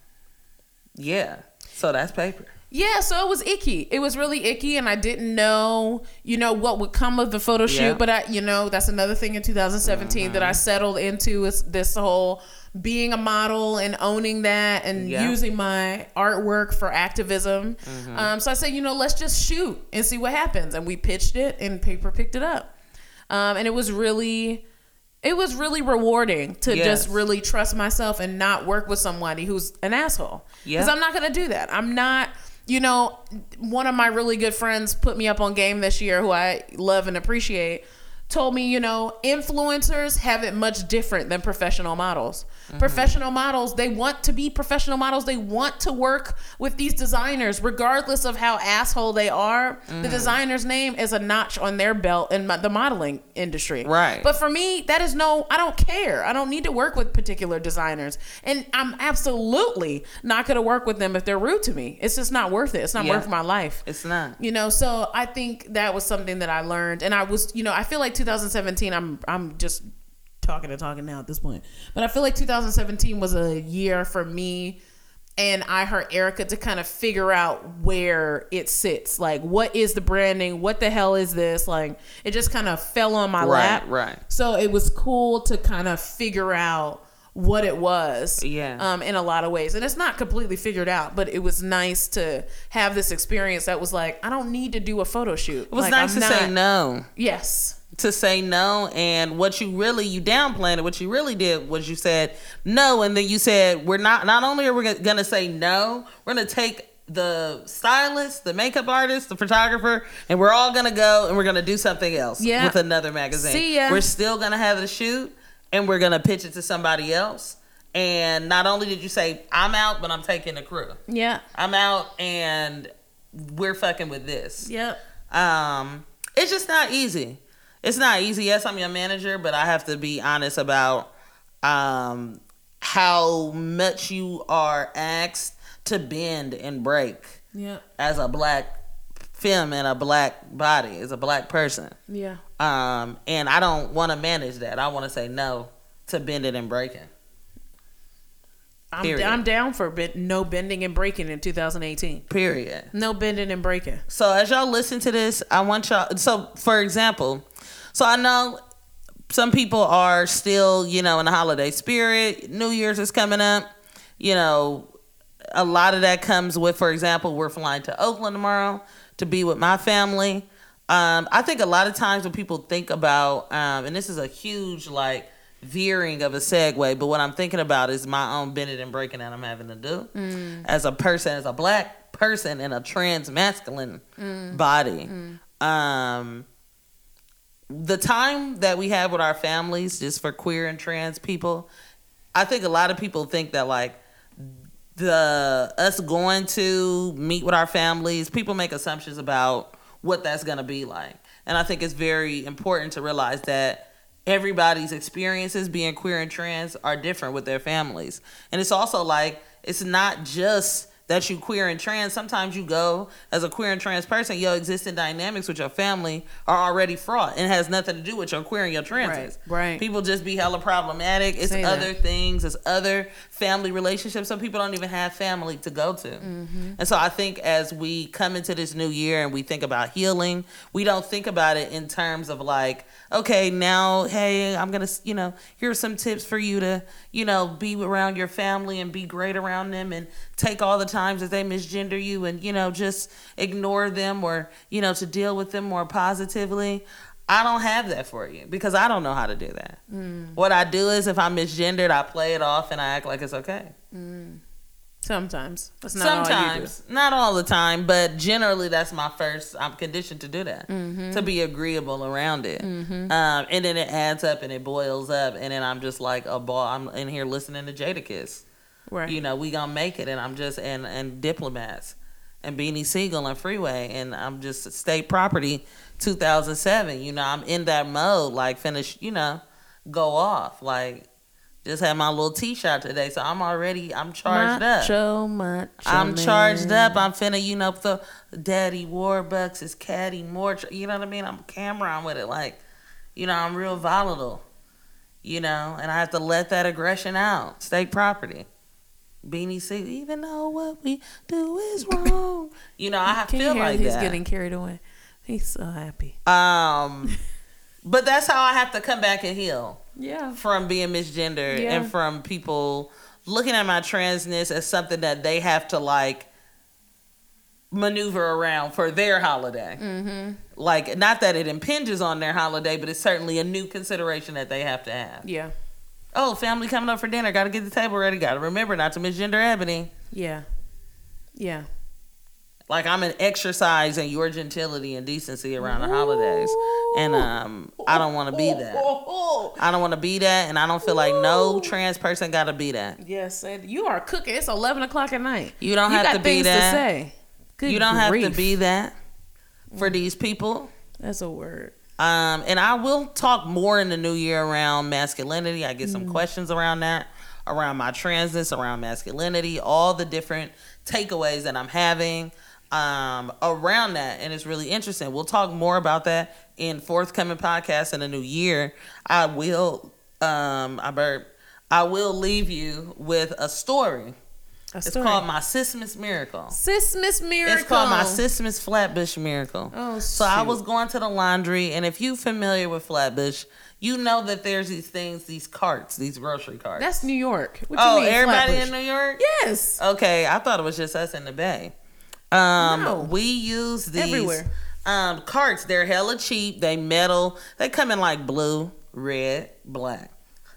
yeah. So that's paper. Yeah, so it was icky. It was really icky, and I didn't know, you know, what would come of the photo shoot. Yeah. But I, you know, that's another thing in 2017 that I settled into is this whole being a model and owning that and Yeah. using my artwork for activism. Mm-hmm. Um, so I said, you know, let's just shoot and see what happens. And we pitched it, and paper picked it up. Um, and it was really, it was really rewarding to Yes. just really trust myself and not work with somebody who's an asshole. Yeah. Because I'm not gonna do that. I'm not. You know, one of my really good friends put me up on game this year, who I love and appreciate. Told me, you know, influencers have it much different than professional models. Mm-hmm. Professional models, they want to be professional models. They want to work with these designers, regardless of how asshole they are. The mm-hmm. designer's name is a notch on their belt in the modeling industry. Right. But for me, that is no, I don't care. I don't need to work with particular designers. And I'm absolutely not going to work with them if they're rude to me. It's just not worth it. It's not Yeah. worth my life. It's not. You know, so I think that was something that I learned, and I was, you know, I feel like 2017. I'm, I'm just talking and talking now at this point, but I feel like 2017 was a year for me, and I Heart Ericka to kind of figure out where it sits. Like, what is the branding? What the hell is this? Like, it just kind of fell on my Right, lap. right. So it was cool to kind of figure out what it was Yeah. um, in a lot of ways. And it's not completely figured out, but it was nice to have this experience that was like, I don't need to do a photo shoot. It was nice to say no. Yes. To say no and what you really you downplayed it what you really did was you said no and then you said we're not not only are we gonna say no we're gonna take the stylist the makeup artist the photographer and we're all gonna go and we're gonna do something else Yeah. with another magazine See ya. we're still gonna have the shoot and we're gonna pitch it to somebody else and not only did you say i'm out but i'm taking the crew Yeah. i'm out and we're fucking with this Yep. um it's just not easy it's not easy yes i'm your manager but i have to be honest about um how much you are asked to bend and break Yep. as a black femme and a black body as a black person Yeah. um and i don't want to manage that i want to say no to bending and breaking I'm, Period. I'm down for bit, no bending and breaking in 2018. period No bending and breaking. So as y'all listen to this, I want y'all. So for example, so I know some people are still, you know, in the holiday spirit. New Year's is coming up. You know, a lot of that comes with, for example, we're flying to Oakland tomorrow to be with my family. Um, I think a lot of times when people think about, um, and this is a huge like veering of a segue, but what I'm thinking about is my own bending and breaking that I'm having to do as a person, as a black person in a trans masculine body. Um, the time that we have with our families, just for queer and trans people, I think a lot of people think that like the us going to meet with our families, people make assumptions about what that's gonna be like. And I think it's very important to realize that everybody's experiences being queer and trans are different with their families. And it's also like it's not just that you queer and trans. Sometimes you go as a queer and trans person, your existing dynamics with your family are already fraught and has nothing to do with your queer and your trans. Right, right. People just be hella problematic. It's Say that. other things. It's other family relationships. Some people don't even have family to go to. Mm-hmm. And so I think as we come into this new year and we think about healing, we don't think about it in terms of like, okay, now, hey, I'm going to, you know, here's some tips for you to, you know, be around your family and be great around them and take all the times that they misgender you and, you know, just ignore them or, you know, to deal with them more positively. I don't have that for you because I don't know how to do that. Mm. What I do is if I'm misgendered, I play it off and I act like it's okay. Mm. Sometimes. That's not all. Sometimes, not all the time, but generally that's my first. I'm conditioned to do that, Mm-hmm. to be agreeable around it, um, and then it adds up and it boils up, and then I'm just like a ball. I'm in here listening to Jadakiss. Right. You know, we gonna make it, and I'm just and and diplomats, and Beanie Sigel and Freeway, and I'm just state property, 2007. You know, I'm in that mode, like finish. You know, go off like. Just had my little tea shot today, so I'm already I'm charged up. Macho, macho I'm man. charged up. I'm finna, you know, the Daddy Warbucks is caddy more. You know what I mean? I'm camera on with it. Like, you know, I'm real volatile. You know, and I have to let that aggression out. State property. Beanie C. Even though what we do is wrong. You know, I Can feel hear like he's that. getting carried away? He's so happy. Um, But that's how I have to come back and heal Yeah. from being misgendered Yeah. and from people looking at my transness as something that they have to like maneuver around for their holiday. Mm-hmm. Like, not that it impinges on their holiday, but it's certainly a new consideration that they have to have. Yeah. Oh, family coming up for dinner. Got to get the table ready. Got to remember not to misgender Ebony. Yeah. Yeah. Like I'm an exercise in your gentility and decency around the holidays, and um, I don't want to be that. I don't want to be that, and I don't feel like no trans person got to be that. Yes, and you are cooking. It's eleven o'clock at night. You don't you have to be that. to say. Good you don't have to be that for these people. That's a word. Um, and I will talk more in the new year around masculinity. I get some questions around that, around my transness, around masculinity, all the different takeaways that I'm having um, around that. And it's really interesting. We'll talk more about that in forthcoming podcasts in the new year. I will, um, I burp, I will leave you with a story. A It's story. called My Sismas Miracle. Sismas Miracle. It's called my Sismas Flatbush Miracle. Oh, so I was going to the laundry, and if you familiar with Flatbush, you know that there's these things, these carts, these grocery carts. That's New York. What oh, you mean, everybody Flatbush? in New York. Yes. Okay, I thought it was just us in the Bay. Um, No. we use these Everywhere. um carts. They're hella cheap. They metal. They come in like blue, red, black.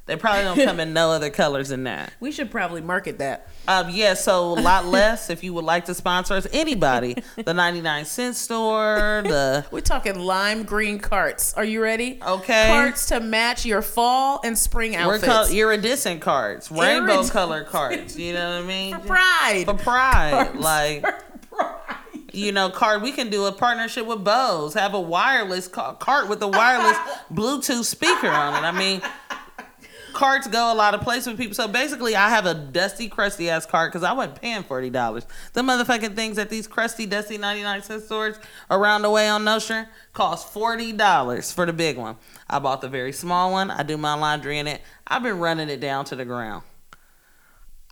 They probably don't come in no other colors than that. We should probably market that. Um, yeah, so a lot less if you would like to sponsor us. Anybody, the 99 cent store, the We're talking lime green carts. Are you ready? Okay. Carts to match your fall and spring we're outfits. called iridescent carts, rainbow Irid- color cards. You know what I mean? For pride. For pride, Cards like for. You know, card. We can do a partnership with Bose. Have a wireless ca- cart with a wireless Bluetooth speaker on it. I mean. Carts go a lot of places with people. So basically, I have a dusty, crusty ass cart because I wasn't paying forty dollars. The motherfucking things at these crusty, dusty ninety nine cent stores around the way on Nostrand cost forty dollars for the big one. I bought the very small one. I do my laundry in it. I've been running it down to the ground.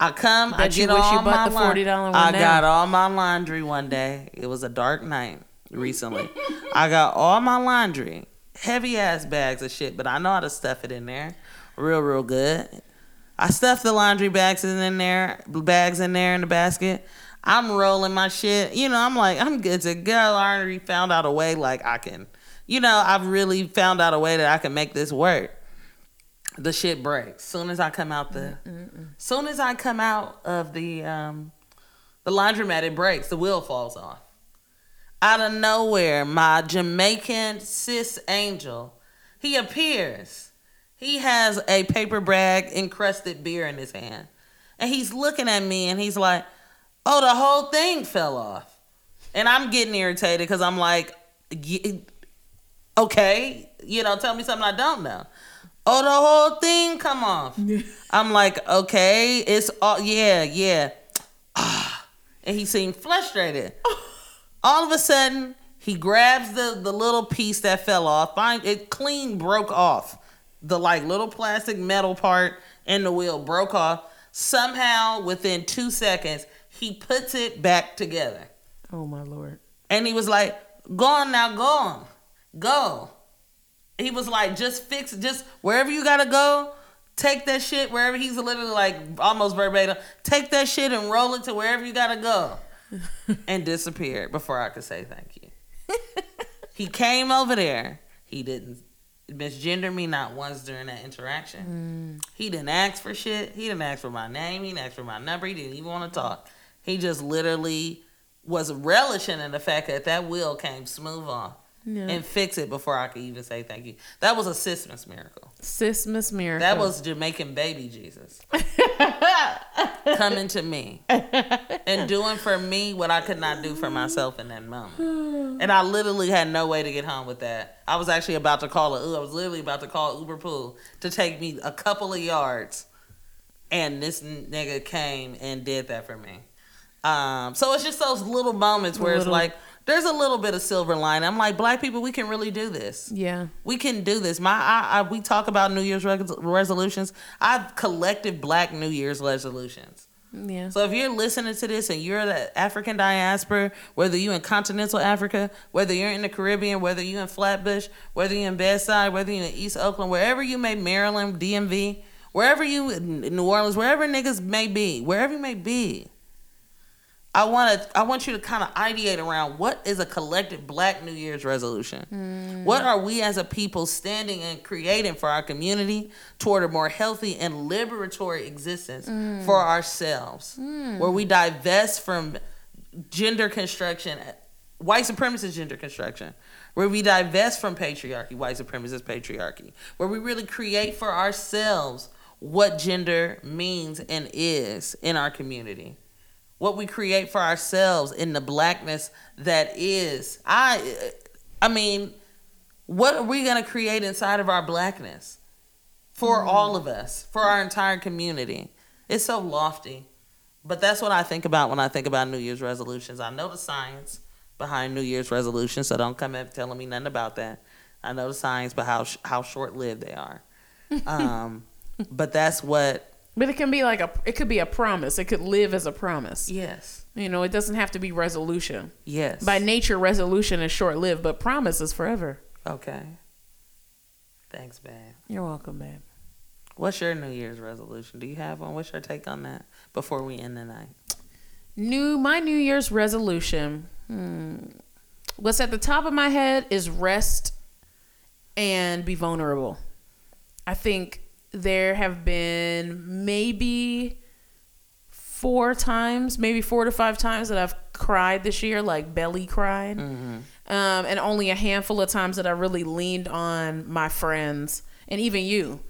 I come. I Bet get all bought my the laun- $40 I now. got all my laundry one day. It was a dark night recently. I got all my laundry, heavy ass bags of shit, but I know how to stuff it in there, real, real good. I stuffed the laundry bags in there, bags in there in the basket. I'm rolling my shit. You know, I'm like, I'm good to go. I already found out a way, like I can. You know, I've really found out a way that I can make this work. The shit breaks. Soon as I come out the, mm, mm, mm. soon as I come out of the um, the laundromat, it breaks. The wheel falls off. Out of nowhere, my Jamaican cis angel, he appears. He has a paper bag encrusted beer in his hand. And he's looking at me and he's like, Oh, the whole thing fell off. And I'm getting irritated because I'm like, Okay, you know, tell me something I don't know. Oh, the whole thing come off. I'm like, okay, it's all yeah, yeah. Ah. And he seemed frustrated. All of a sudden, he grabs the the little piece that fell off. Find it clean broke off. The like little plastic metal part in the wheel broke off. Somehow, within two seconds, he puts it back together. Oh my lord. And he was like, Go on now, go on. Go. He was like, just fix just wherever you gotta go, take that shit wherever he's literally like almost verbatim, take that shit and roll it to wherever you gotta go. and disappeared before I could say thank you. he came over there. He didn't misgender me not once during that interaction. Mm. He didn't ask for shit. He didn't ask for my name. He didn't ask for my number. He didn't even want to talk. He just literally was relishing in the fact that that wheel came smooth off Yeah. and fix it before I could even say thank you. That was a Sismas miracle. Sismas miracle. That was Jamaican baby Jesus coming to me and doing for me what I could not do for myself in that moment. And I literally had no way to get home with that. I was actually about to call it. I was literally about to call Uber Pool to take me a couple of yards, and this nigga came and did that for me. Um, so it's just those little moments where it's like there's a little bit of silver lining. I'm like, black people, we can really do this yeah. we can do this. My, I, I, we talk about New Year's res- resolutions. I've collected Black New Year's resolutions. Yeah. So if you're listening to this and you're the African diaspora, whether you're in continental Africa, whether you're in the Caribbean, whether you're in Flatbush, whether you're in Bed-Stuy, whether you're in East Oakland, wherever you may Maryland, DMV, wherever you in New Orleans, wherever niggas may be, wherever you may be, I want to I want you to kind of ideate around what is a collective black New Year's resolution? Mm. What are we as a people standing and creating for our community toward a more healthy and liberatory existence mm. for ourselves? Mm. Where we divest from gender construction white supremacist gender construction. Where we divest from patriarchy white supremacist patriarchy. Where we really create for ourselves what gender means and is in our community what we create for ourselves in the blackness that is. I i mean what are we going to create inside of our blackness for all of us for our entire community? It's so lofty. But that's what i think about when i think about new year's resolutions. I know the science behind new year's resolutions so don't come up telling me nothing about that. I know the science but how, sh- how short-lived they are. Um, but that's what But it can be like a it could be a promise. It could live as a promise. yes You know, it doesn't have to be resolution. yes By nature, resolution is short lived, but promise is forever. okay thanks babe You're welcome, babe. What's your New Year's resolution? Do you have one? What's your take on that before we end the night? New my New Year's resolution. Hmm, what's at the top of my head is rest and be vulnerable. I think there have been maybe four times, maybe four to five times that I've cried this year, like belly cried. Um, and only a handful of times that I really leaned on my friends and even you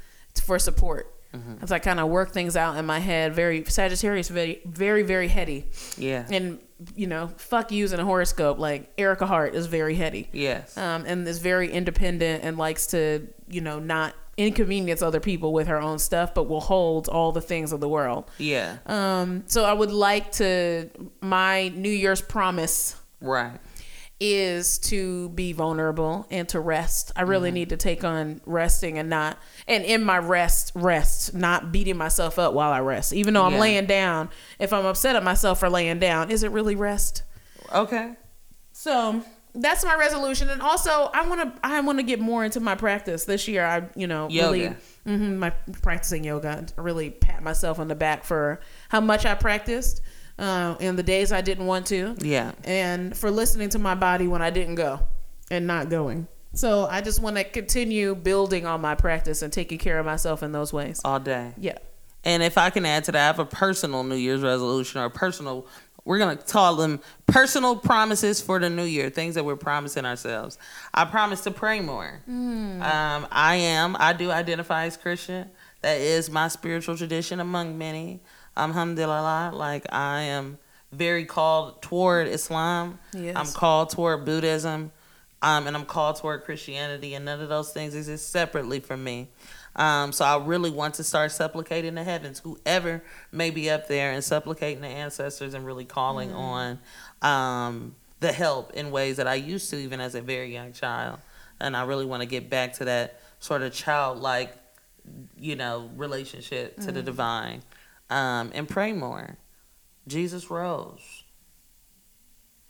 for support. As I kind of work things out in my head, very Sagittarius, very, very, very heady. Yeah. And you know, fuck using a horoscope. Like Ericka Hart is very heady. yes. Um, and is very independent and likes to, you know, not inconvenience other people with her own stuff, but will hold all the things of the world. yeah. Um, so I would like to my New Year's promise right. is to be vulnerable and to rest. I really need to take on resting and not and in my rest rest, not beating myself up while I rest. Even though I'm Yeah. laying down, if I'm upset at myself for laying down, is it really rest? Okay. So that's my resolution, and also I want to I want to get more into my practice this year. I you know really Yoga. hmm my practicing yoga. I really pat myself on the back for how much I practiced uh, and the days I didn't want to Yeah. and for listening to my body when I didn't go and not going. So I just want to continue building on my practice and taking care of myself in those ways. All day. Yeah. And if I can add to that, I have a personal New Year's resolution or a personal, we're going to call them personal promises for the new year, things that we're promising ourselves. I promise to pray more. Um, I am, I do identify as Christian. That is my spiritual tradition among many. Alhamdulillah. Like I am very called toward Islam. Yes. I'm called toward Buddhism. Um, and I'm called toward Christianity, and none of those things exist separately from me. Um, so I really want to start supplicating the heavens, whoever may be up there, and supplicating the ancestors and really calling on um, the help in ways that I used to, even as a very young child. And I really want to get back to that sort of childlike, you know, relationship to the divine um, and pray more. Jesus rose.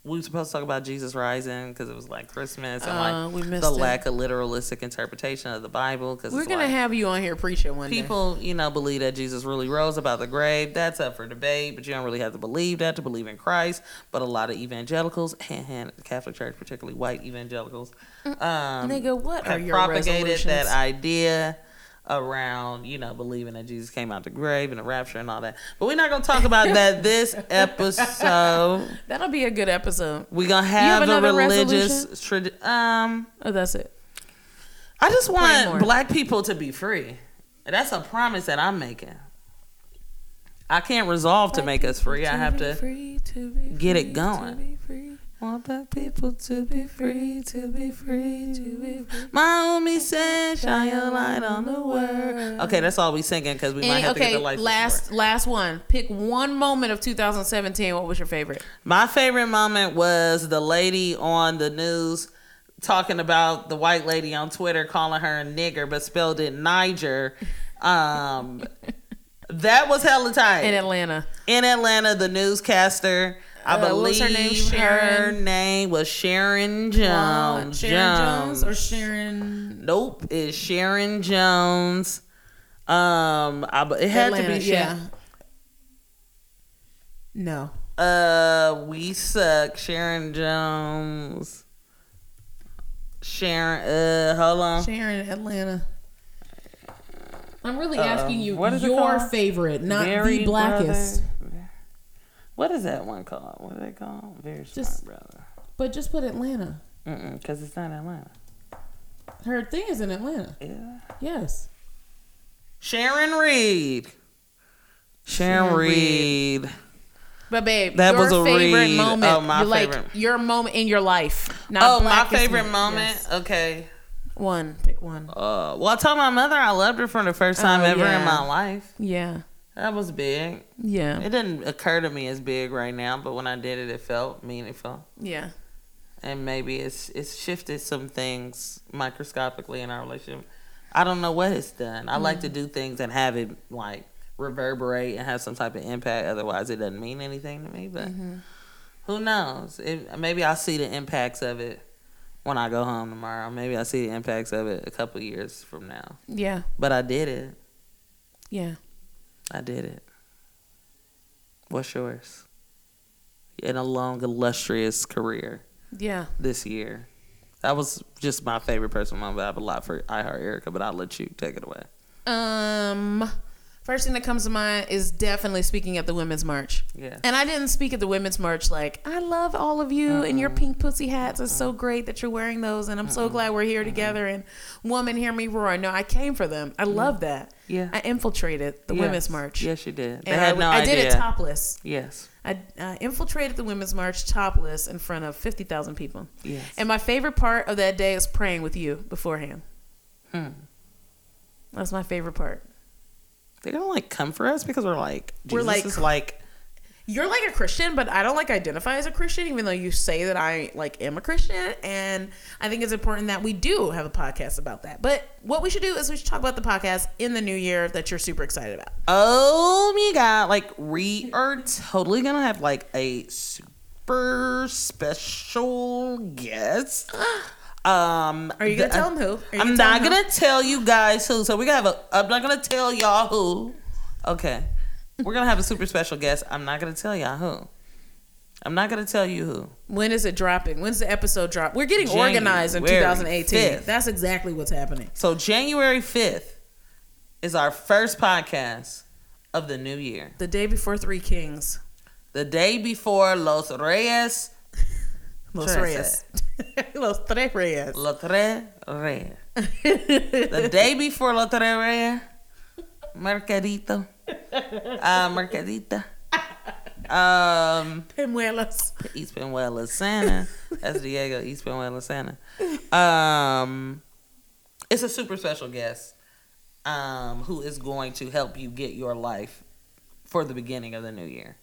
We were supposed to talk about Jesus rising because it was like Christmas and Uh, like we missed the it. lack of literalistic interpretation of the Bible. Because We're to like, have you on here preaching one day. people, you know, believe that Jesus really rose about the grave. That's up for debate, but you don't really have to believe that to believe in Christ. But a lot of evangelicals, hand hand Catholic Church, particularly white evangelicals, um, Nigga, what are have your propagated that idea around, you know, believing that Jesus came out the grave and the rapture and all that. But we're not gonna talk about that this episode. That'll be a good episode. We're gonna have have, a religious tradi- um Oh, that's it. I just want black people to be free. That's a promise that I'm making. I can't resolve to make us free. I have to get it going. Want black people to be free, to be free, to be free. My homie said, shine your light on the world. Okay, that's all we singing because we might And, have to get okay, the lights. last last one. Pick one moment of 2017. What was your favorite? My favorite moment was the lady on the news talking about the white lady on Twitter calling her a nigger but spelled it Niger. Um, That was hella tight. in Atlanta. in Atlanta, the newscaster, I Uh, believe her name? her name was Sharon Jones. Sharon Jones. Jones or Sharon Nope, it's Sharon Jones. Um, I, it had Atlanta, to be Sharon. yeah. No. Uh, we suck. Sharon Jones. Sharon. Uh, hold on. Sharon Atlanta. I'm really Uh, asking you what is your favorite, not Very the blackest. Brother. What is that one called? What are they called? Very smart Just- brother. But just put Atlanta. Mm because it's not Atlanta. Her thing is in Atlanta. Yeah. Yes. Sharon Reed. Sharon, Sharon Reed. But babe, That your was a favorite read. moment. Oh, my you like favorite. your moment in your life. Not Oh, my blackest favorite moment. Yes. Okay. One. Pick one. Uh, well, I told my mother I loved her for the first time Oh, ever yeah. in my life. Yeah. That was big. Yeah. It didn't occur to me as big right now, but when I did it, it felt meaningful. Yeah. And maybe it's it's shifted some things microscopically in our relationship. I don't know what it's done. I like to Mm. do things and have it like reverberate and have some type of impact. Otherwise, it doesn't mean anything to me. But Mm-hmm. who knows? It, maybe I'll see the impacts of it when I go home tomorrow. Maybe I'll see the impacts of it a couple years from now. Yeah. But I did it. Yeah. I did it. What's yours? In a long, illustrious career Yeah. this year. That was just my favorite person. I have a lot for I Heart Ericka, but I'll let you take it away. Um, first thing that comes to mind is definitely speaking at the Women's March. Yeah. And I didn't speak at the Women's March like, I love all of you and your pink pussy hats. It's so great that you're wearing those. And I'm so glad we're here together. And woman, hear me roar. No, I came for them. I love that. Yeah. I infiltrated the Yes. Women's March. Yes, you did. They And had I, no I idea. did it topless. Yes. I uh, infiltrated the Women's March topless in front of 50,000 people. Yes. And my favorite part of that day is praying with you beforehand. Hmm. That's my favorite part. They don't like come for us because we're like Jesus We're like- is like You're like a Christian, but I don't like identify as a Christian, even though you say that I like am a Christian. And I think it's important that we do have a podcast about that. But what we should do is we should talk about the podcast in the new year that you're super excited about. Oh my god! Like we are totally gonna have like a super special guest. Um, Are you gonna the- tell them who? I'm not gonna tell you guys who. So we're gonna have a. I'm not gonna tell y'all who. Okay, we're gonna have a super special guest. I'm not gonna tell y'all who. I'm not gonna tell you who. who? When is it dropping? When's the episode drop? We're getting January organized in 2018. 5th. That's exactly what's happening. So January 5th is our first podcast of the new year. The day before Three Kings. The day before Los Reyes, Los Tres. Reyes. Los Tres Reyes. Los Tres Reyes. the day before Los Tres Reyes, Mercadito, uh, Mercadita, um, Pemuelas. East Santa. That's Diego, East Penuela Santa. Um, it's a super special guest um, who is going to help you get your life for the beginning of the new year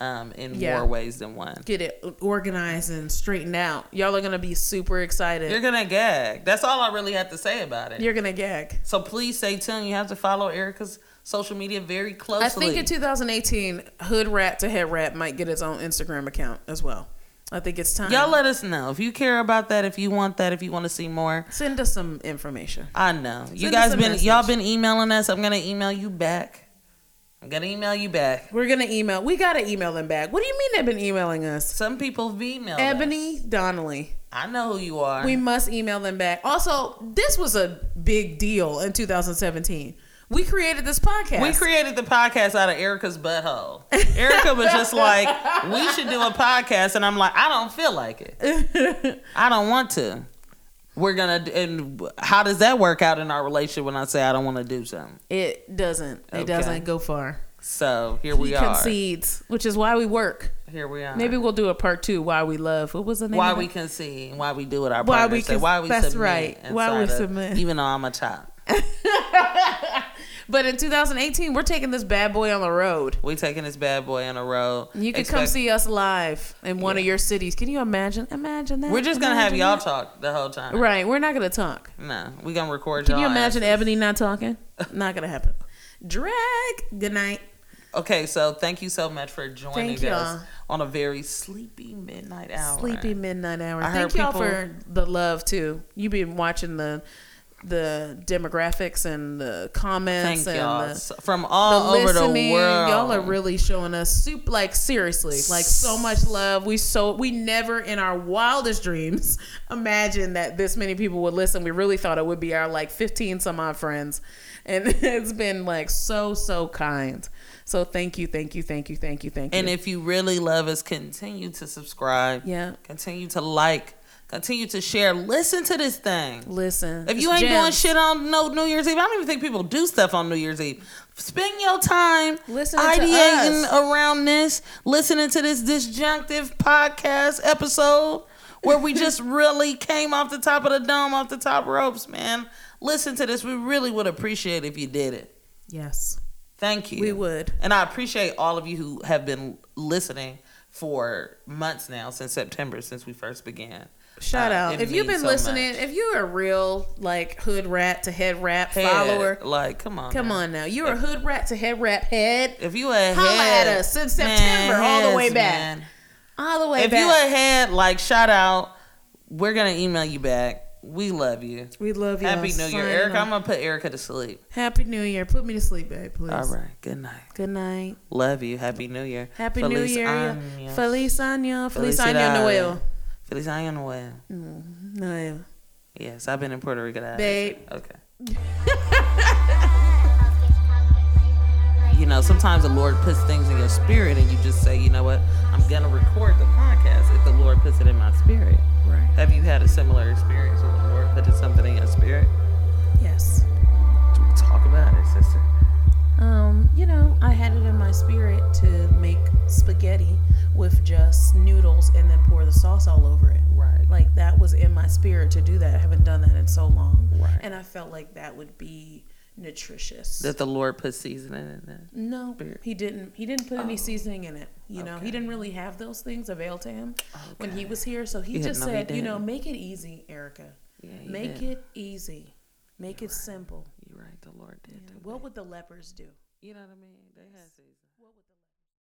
um, in Yeah. more ways than one. Get it organized and straightened out. Y'all are gonna be super excited. You're gonna gag. That's all I really have to say about it. You're gonna gag. so please stay tuned. You have to follow Ericka's social media very closely. I think in 2018, Hood Rat to Head Wrap might get its own Instagram account as well. I think it's time. Y'all let us know if you care about that, if you want that, if you want to see more. send us some information. I know you Send us guys been message. y'all been emailing us. I'm gonna email you back. I'm gonna email you back. We're gonna email. We gotta email them back. What do you mean they've been emailing us? Some people have emailed. Ebony us. Donnelly. I know who you are. We must email them back. Also, this was a big deal in 2017. We created this podcast. We created the podcast out of Ericka's butthole. Ericka was just like, we should do a podcast. And I'm like, I don't feel like it. I don't want to. We're going to, and how does that work out in our relationship when I say I don't want to do something? It doesn't. It doesn't go far. So here we he are. concedes, which is why we work. Here we are. Maybe we'll do a part two. Why we love. What was the name? why we concede, why we do what our Why partners we say, con- why we submit. that's submit. right. Why we of- submit. Even though I'm a child. But in 2018, we're taking this bad boy on the road. We taking this bad boy on the road. You can come see us live in one of your cities. Can you imagine? Imagine that. We're just gonna have Imagine y'all that. talk the whole time. Right. We're not gonna talk. No, we gonna record. Can you imagine asses. Ebony not talking? not gonna happen. drag. Good night. Okay, so thank you so much for joining Thank us y'all. on a very sleepy midnight hour. Sleepy midnight hour. I Thank y'all people- for the love too. You've been watching the the demographics and the comments Thank and the, from the all over the listening. world. Y'all are really showing us soup like seriously, like so much love. We so we never in our wildest dreams imagined that this many people would listen. We really thought it would be our like 15 some odd friends. And it's been like so so kind. So thank you, thank you, thank you, thank you, thank you. And if you really love us, continue to subscribe. Yeah. Continue to like. Continue to share. Listen to this thing. listen, If you ain't doing shit on no New Year's Eve, I don't even think people do stuff on New Year's Eve. Spend your time Listening to ideating around this, listening to this disjunctive podcast episode where we just really came off the top of the dome, off the top ropes, man. Listen to this. We really would appreciate if you did it. Yes, Thank you. we would. And I appreciate all of you who have been listening for months now, since September, since we first began. Shout Uh, out. If you've been so listening, much. if you're a real like hood rat to head wrap Head, follower, like, come on, come now. on now. You're a hood rat to head wrap head. If you ahead, Holla at us since September, all the way back. man. All the way If you back. ahead, like shout out, we're gonna email you back. We love you. we love you. Happy New Year, Ericka. I'm gonna put Ericka to sleep. Happy New Year. Put me to sleep, babe, please. All right. Good night. Good night. Love you. Happy New Year. Happy New Year. año. Feliz año. Feliz año nuevo. Feliz año nuevo. Mm-hmm. Nuevo. Yes, I've been in Puerto Rico. That Babe. Okay. you know, sometimes the Lord puts things in your spirit, and you just say, you know what, I'm gonna record the podcast if the Lord puts it in my spirit. Right. Have you had a similar experience with the Lord putting something in your spirit? Yes. Talk about it, sister. Um, you know, I had it in my spirit to make spaghetti with just noodles and then pour the sauce all over it. Right. Like that was in my spirit to do that. I haven't done that in so long. Right. And I felt like that would be nutritious. That the Lord put seasoning in it. no, Spirit. he didn't. He didn't put any seasoning in it. You know, Okay. he didn't really have those things availed to him when he was here. So he Yeah, just no, he said, you know, make it easy, Ericka. Yeah, make did. it easy. Make it simple. Right. The Lord did. do What would the lepers do? You know what I mean? They had season.